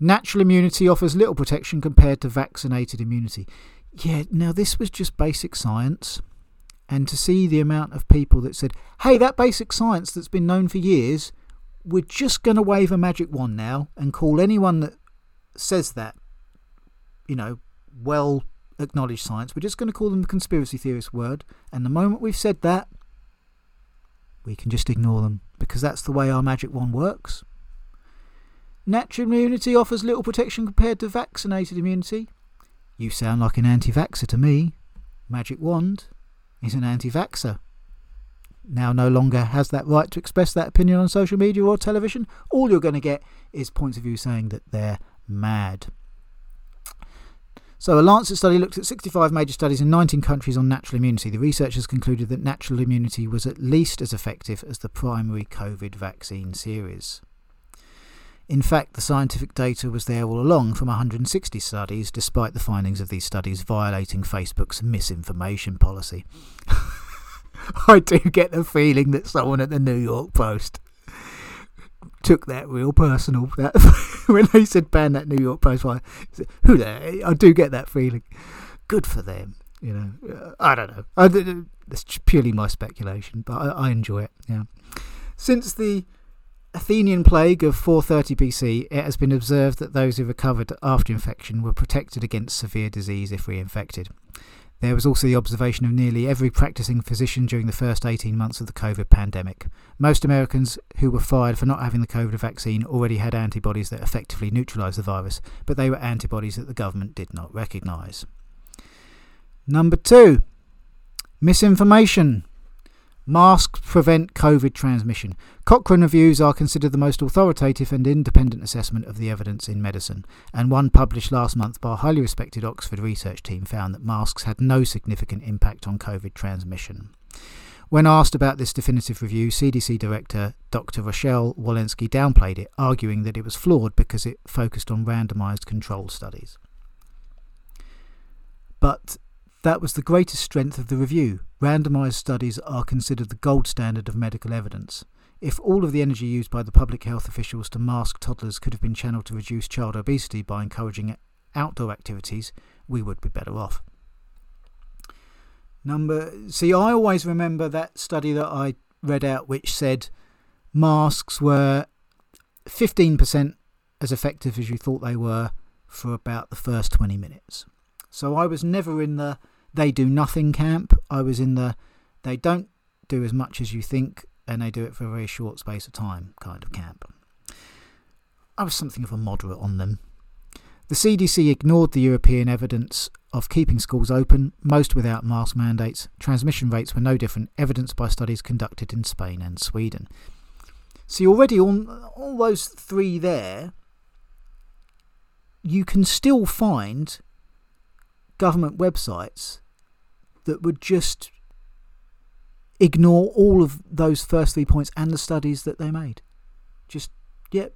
natural immunity offers little protection compared to vaccinated immunity. Yeah, now this was just basic science. And to see the amount of people that said, hey, that basic science that's been known for years, we're just going to wave a magic wand now and call anyone that says that, you know, well acknowledge science. We're just going to call them the conspiracy theorist word. And the moment we've said that, we can just ignore them because that's the way our magic wand works. Natural immunity offers little protection compared to vaccinated immunity. You sound like an anti vaxxer to me. Magic Wand is an anti vaxxer. Now, no longer has that right to express that opinion on social media or television. All you're going to get is points of view saying that they're mad. So, a Lancet study looked at 65 major studies in 19 countries on natural immunity. The researchers concluded that natural immunity was at least as effective as the primary COVID vaccine series. In fact, the scientific data was there all along from 160 studies, despite the findings of these studies violating Facebook's misinformation policy. (laughs) I do get the feeling that someone at the New York Post took that real personal. That (laughs) when they said ban that New York Post, I who there? I do get that feeling. Good for them. You know, uh, I don't know. I, it's purely my speculation, but I, I enjoy it. Yeah. Since the Athenian plague of 430 BC, it has been observed that those who recovered after infection were protected against severe disease if reinfected. There was also the observation of nearly every practicing physician during the first 18 months of the COVID pandemic. Most Americans who were fired for not having the COVID vaccine already had antibodies that effectively neutralised the virus, but they were antibodies that the government did not recognise. Number two, misinformation. Masks prevent COVID transmission. Cochrane reviews are considered the most authoritative and independent assessment of the evidence in medicine, and one published last month by a highly respected Oxford research team found that masks had no significant impact on COVID transmission. When asked about this definitive review, CDC Director Dr. Rochelle Walensky downplayed it, arguing that it was flawed because it focused on randomized control studies. But that was the greatest strength of the review. Randomized studies are considered the gold standard of medical evidence. If all of the energy used by the public health officials to mask toddlers could have been channeled to reduce child obesity by encouraging outdoor activities, we would be better off. Number see, I always remember that study that I read out which said masks were 15% as effective as you thought they were for about the first 20 minutes. So I was never in the they do nothing camp. I was in the they don't do as much as you think and they do it for a very short space of time kind of camp. I was something of a moderate on them. The CDC ignored the European evidence of keeping schools open, most without mask mandates. Transmission rates were no different, evidenced by studies conducted in Spain and Sweden. See, already on all those three there, you can still find government websites that would just ignore all of those first three points and the studies that they made. Just, yeah,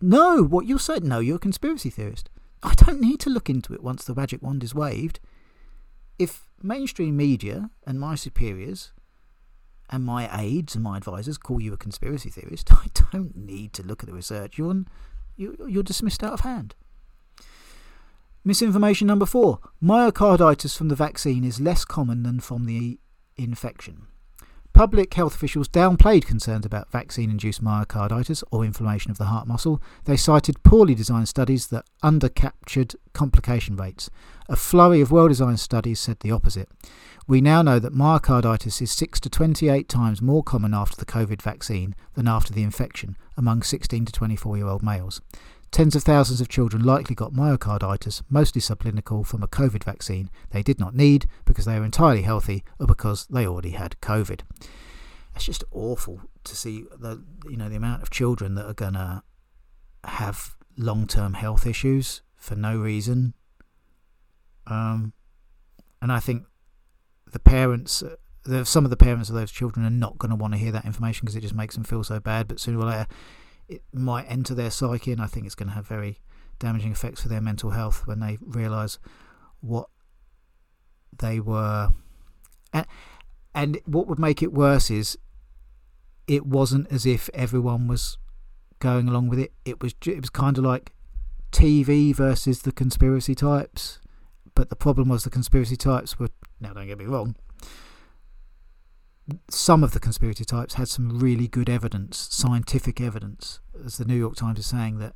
no, what you said, no, you're a conspiracy theorist. I don't need to look into it once the magic wand is waved. If mainstream media and my superiors and my aides and my advisors call you a conspiracy theorist, (laughs) I don't need to look at the research. You're, you're dismissed out of hand. Misinformation number four myocarditis from the vaccine is less common than from the infection. Public health officials downplayed concerns about vaccine induced myocarditis or inflammation of the heart muscle. They cited poorly designed studies that undercaptured complication rates. A flurry of well designed studies said the opposite. We now know that myocarditis is 6 to 28 times more common after the COVID vaccine than after the infection among 16 to 24 year old males. Tens of thousands of children likely got myocarditis, mostly subclinical, from a COVID vaccine they did not need because they were entirely healthy or because they already had COVID. It's just awful to see the you know the amount of children that are gonna have long-term health issues for no reason. Um, and I think the parents, the, some of the parents of those children are not going to want to hear that information because it just makes them feel so bad. But sooner or later, it might enter their psyche, and I think it's going to have very damaging effects for their mental health when they realise what they were. And, and what would make it worse is it wasn't as if everyone was going along with it. It was it was kind of like TV versus the conspiracy types. But the problem was the conspiracy types were now don't get me wrong, some of the conspiracy types had some really good evidence, scientific evidence, as the New York Times is saying that,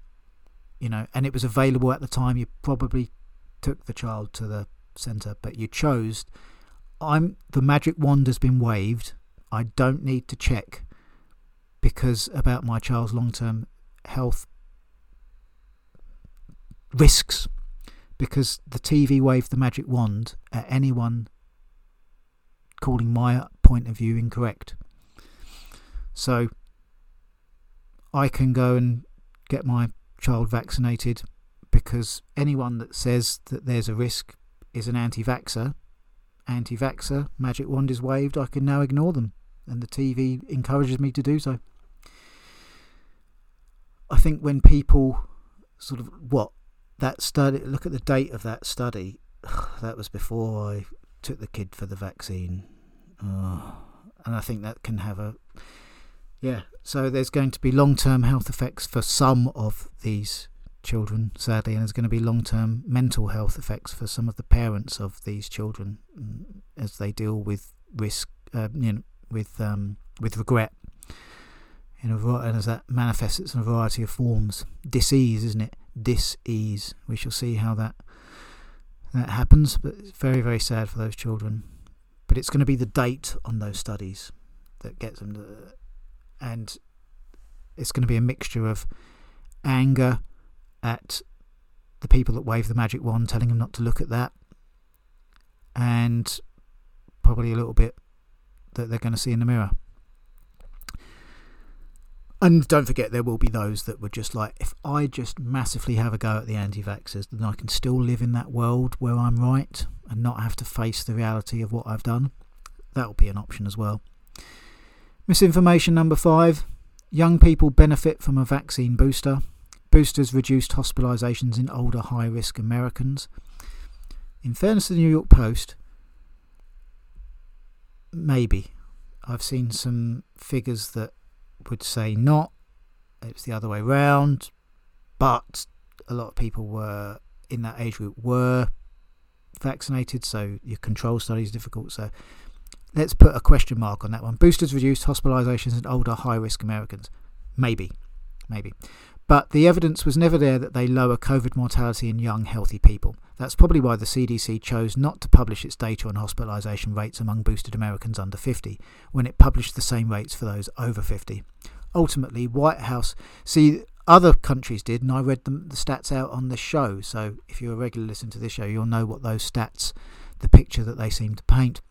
you know, and it was available at the time you probably took the child to the centre, but you chose. I'm the magic wand has been waved. I don't need to check because about my child's long term health risks because the TV waved the magic wand at anyone calling my point of view incorrect. So I can go and get my child vaccinated because anyone that says that there's a risk is an anti vaxxer. Anti vaxxer, magic wand is waved, I can now ignore them. And the TV encourages me to do so. I think when people sort of what that study look at the date of that study (sighs) that was before I took the kid for the vaccine and I think that can have a yeah so there's going to be long-term health effects for some of these children sadly and there's going to be long-term mental health effects for some of the parents of these children mm, as they deal with risk uh, you know with um, with regret in a and as that manifests it's in a variety of forms. Disease, isn't it? Disease. We shall see how that that happens, but it's very very sad for those children. But it's going to be the date on those studies that gets them to, and it's going to be a mixture of anger at the people that wave the magic wand, telling them not to look at that, and probably a little bit that they're going to see in the mirror. And don't forget, there will be those that were just like, if I just massively have a go at the anti vaxxers, then I can still live in that world where I'm right and not have to face the reality of what I've done. That'll be an option as well. Misinformation number five young people benefit from a vaccine booster. Boosters reduced hospitalisations in older high risk Americans. In fairness to the New York Post, maybe. I've seen some figures that would say not. It's the other way round. But a lot of people were in that age group were vaccinated, so your control study is difficult. So let's put a question mark on that one. Boosters reduced hospitalizations in older, high risk Americans. Maybe. Maybe. But the evidence was never there that they lower COVID mortality in young, healthy people. That's probably why the CDC chose not to publish its data on hospitalisation rates among boosted Americans under 50 when it published the same rates for those over 50. Ultimately, White House. See, other countries did, and I read the, the stats out on the show. So if you're a regular listener to this show, you'll know what those stats, the picture that they seem to paint.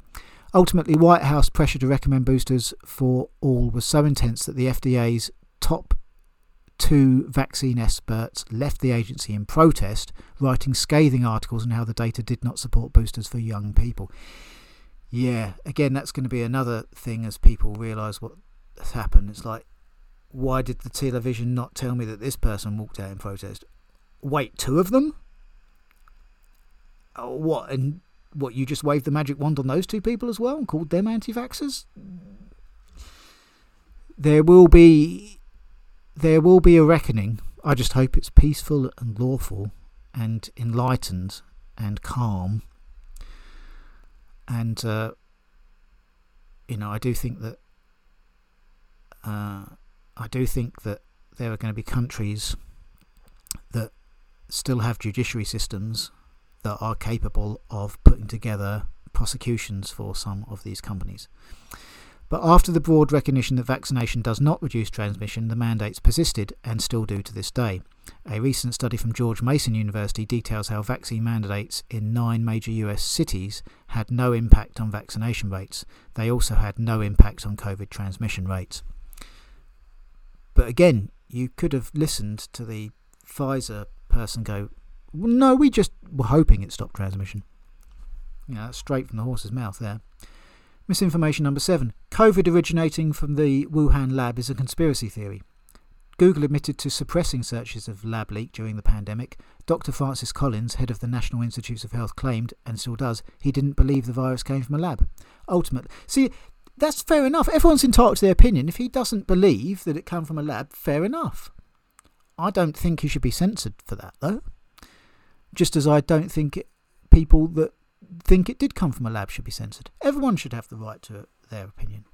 Ultimately, White House pressure to recommend boosters for all was so intense that the FDA's top two vaccine experts left the agency in protest, writing scathing articles on how the data did not support boosters for young people. Yeah, again, that's going to be another thing as people realise what has happened. It's like, why did the television not tell me that this person walked out in protest? Wait, two of them? Oh, what? And what, you just waved the magic wand on those two people as well and called them anti vaxxers? There will be there will be a reckoning. I just hope it's peaceful and lawful and enlightened and calm. And, uh, you know, I do think that. Uh, I do think that there are going to be countries that still have judiciary systems that are capable of putting together prosecutions for some of these companies. But after the broad recognition that vaccination does not reduce transmission, the mandates persisted and still do to this day. A recent study from George Mason University details how vaccine mandates in nine major US cities had no impact on vaccination rates. They also had no impact on COVID transmission rates. But again, you could have listened to the Pfizer person go, No, we just were hoping it stopped transmission. Yeah, that's straight from the horse's mouth there. Misinformation number seven COVID originating from the Wuhan lab is a conspiracy theory. Google admitted to suppressing searches of lab leak during the pandemic. Dr. Francis Collins, head of the National Institutes of Health, claimed, and still does, he didn't believe the virus came from a lab. Ultimately, see, that's fair enough. Everyone's entitled to their opinion. If he doesn't believe that it came from a lab, fair enough. I don't think he should be censored for that, though. Just as I don't think people that think it did come from a lab should be censored. Everyone should have the right to their opinion.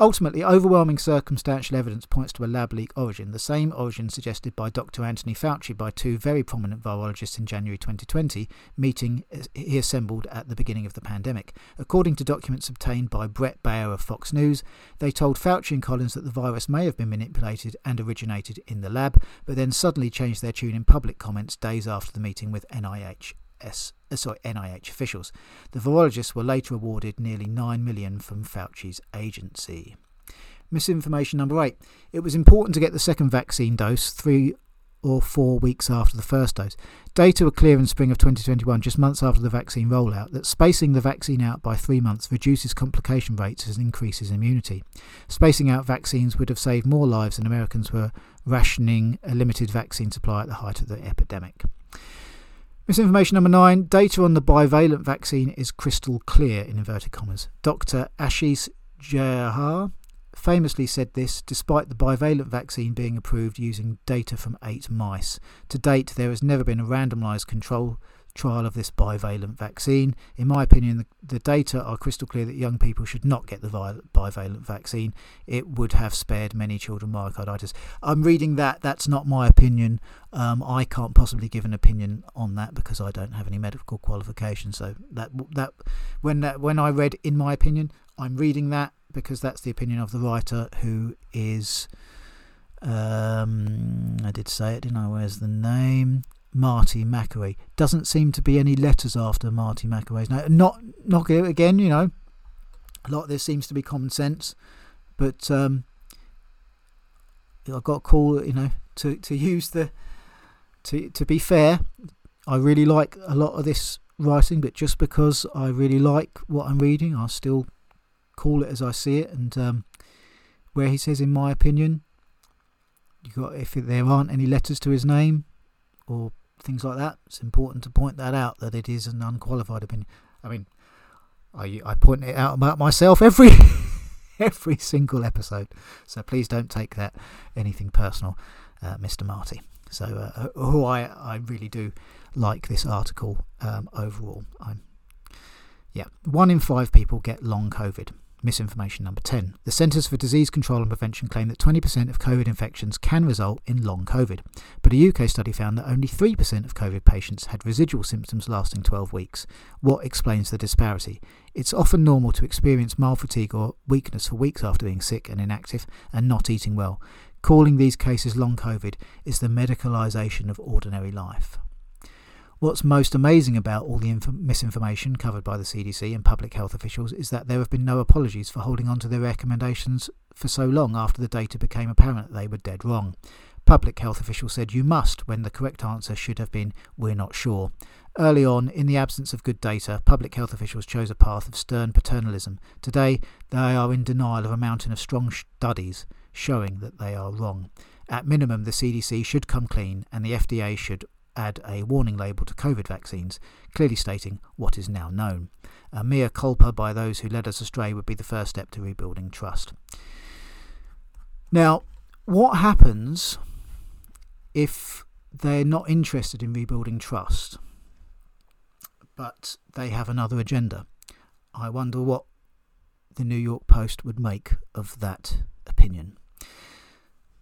Ultimately, overwhelming circumstantial evidence points to a lab leak origin, the same origin suggested by Dr. Anthony Fauci by two very prominent virologists in January 2020, meeting uh, he assembled at the beginning of the pandemic. According to documents obtained by Brett Baier of Fox News, they told Fauci and Collins that the virus may have been manipulated and originated in the lab, but then suddenly changed their tune in public comments days after the meeting with NIH. Uh, sorry, NIH officials. The virologists were later awarded nearly 9 million from Fauci's agency. Misinformation number 8. It was important to get the second vaccine dose 3 or 4 weeks after the first dose. Data were clear in spring of 2021, just months after the vaccine rollout, that spacing the vaccine out by 3 months reduces complication rates and increases immunity. Spacing out vaccines would have saved more lives than Americans were rationing a limited vaccine supply at the height of the epidemic. Misinformation number nine data on the bivalent vaccine is crystal clear, in inverted commas. Dr. Ashish Jayaraja famously said this despite the bivalent vaccine being approved using data from eight mice. To date, there has never been a randomized control trial of this bivalent vaccine. In my opinion, the, the, data are crystal clear that young people should not get the bivalent vaccine. It would have spared many children myocarditis. I'm reading that. That's not my opinion. Um, I can't possibly give an opinion on that because I don't have any medical qualifications. So that that when that when I read, in my opinion, I'm reading that because that's the opinion of the writer who is. Um, I did say it, didn't I? Where's the name? Marty Makary. Doesn't seem to be any letters after Marty Makary's name. Not, not again, you know. A lot of this seems to be common sense, but um, I got a call, you know, to, to use the to to be fair. I really like a lot of this writing, but just because I really like what I'm reading, I'll still call it as I see it. And um, where he says, in my opinion, you got if there aren't any letters to his name or things like that. It's important to point that out that it is an unqualified opinion. I mean, I I point it out about myself every (laughs) every single episode, so please don't take that anything personal, uh, Mr. Marty. So, uh, who I I really do like this article um, overall. I'm yeah, one in five people get long COVID. Misinformation number 10. The Centres for Disease Control and Prevention claim that 20% of COVID infections can result in long COVID, but a UK study found that only 3% of COVID patients had residual symptoms lasting 12 weeks. What explains the disparity? It's often normal to experience mild fatigue or weakness for weeks after being sick and inactive and not eating well. Calling these cases long COVID is the medicalisation of ordinary life. What's most amazing about all the inf- misinformation covered by the CDC and public health officials is that there have been no apologies for holding on to their recommendations for so long after the data became apparent that they were dead wrong. Public health officials said you must when the correct answer should have been we're not sure. Early on, in the absence of good data, public health officials chose a path of stern paternalism. Today, they are in denial of a mountain of strong studies showing that they are wrong. At minimum, the CDC should come clean and the FDA should add a warning label to COVID vaccines, clearly stating what is now known. A mea culpa by those who led us astray would be the first step to rebuilding trust. Now, what happens if they're not interested in rebuilding trust, but they have another agenda? I wonder what the New York Post would make of that opinion.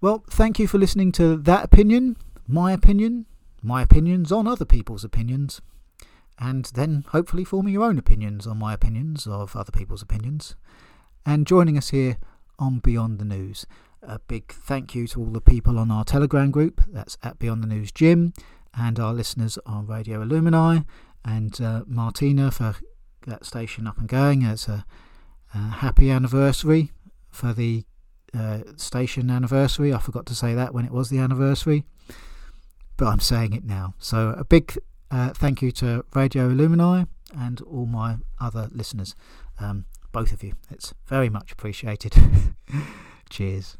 Well, thank you for listening to that opinion, my opinion, my opinions on other people's opinions, and then hopefully forming your own opinions on my opinions of other people's opinions, and joining us here on Beyond the News. A big thank you to all the people on our Telegram group, that's at Beyond the News Jim, and our listeners on Radio Illumini, and uh, Martina for that station up and going. It's a, a happy anniversary for the uh, station anniversary. I forgot to say that when it was the anniversary but I'm saying it now. So a big uh, thank you to Radio Illumini and all my other listeners, um, both of you. It's very much appreciated. (laughs) Cheers.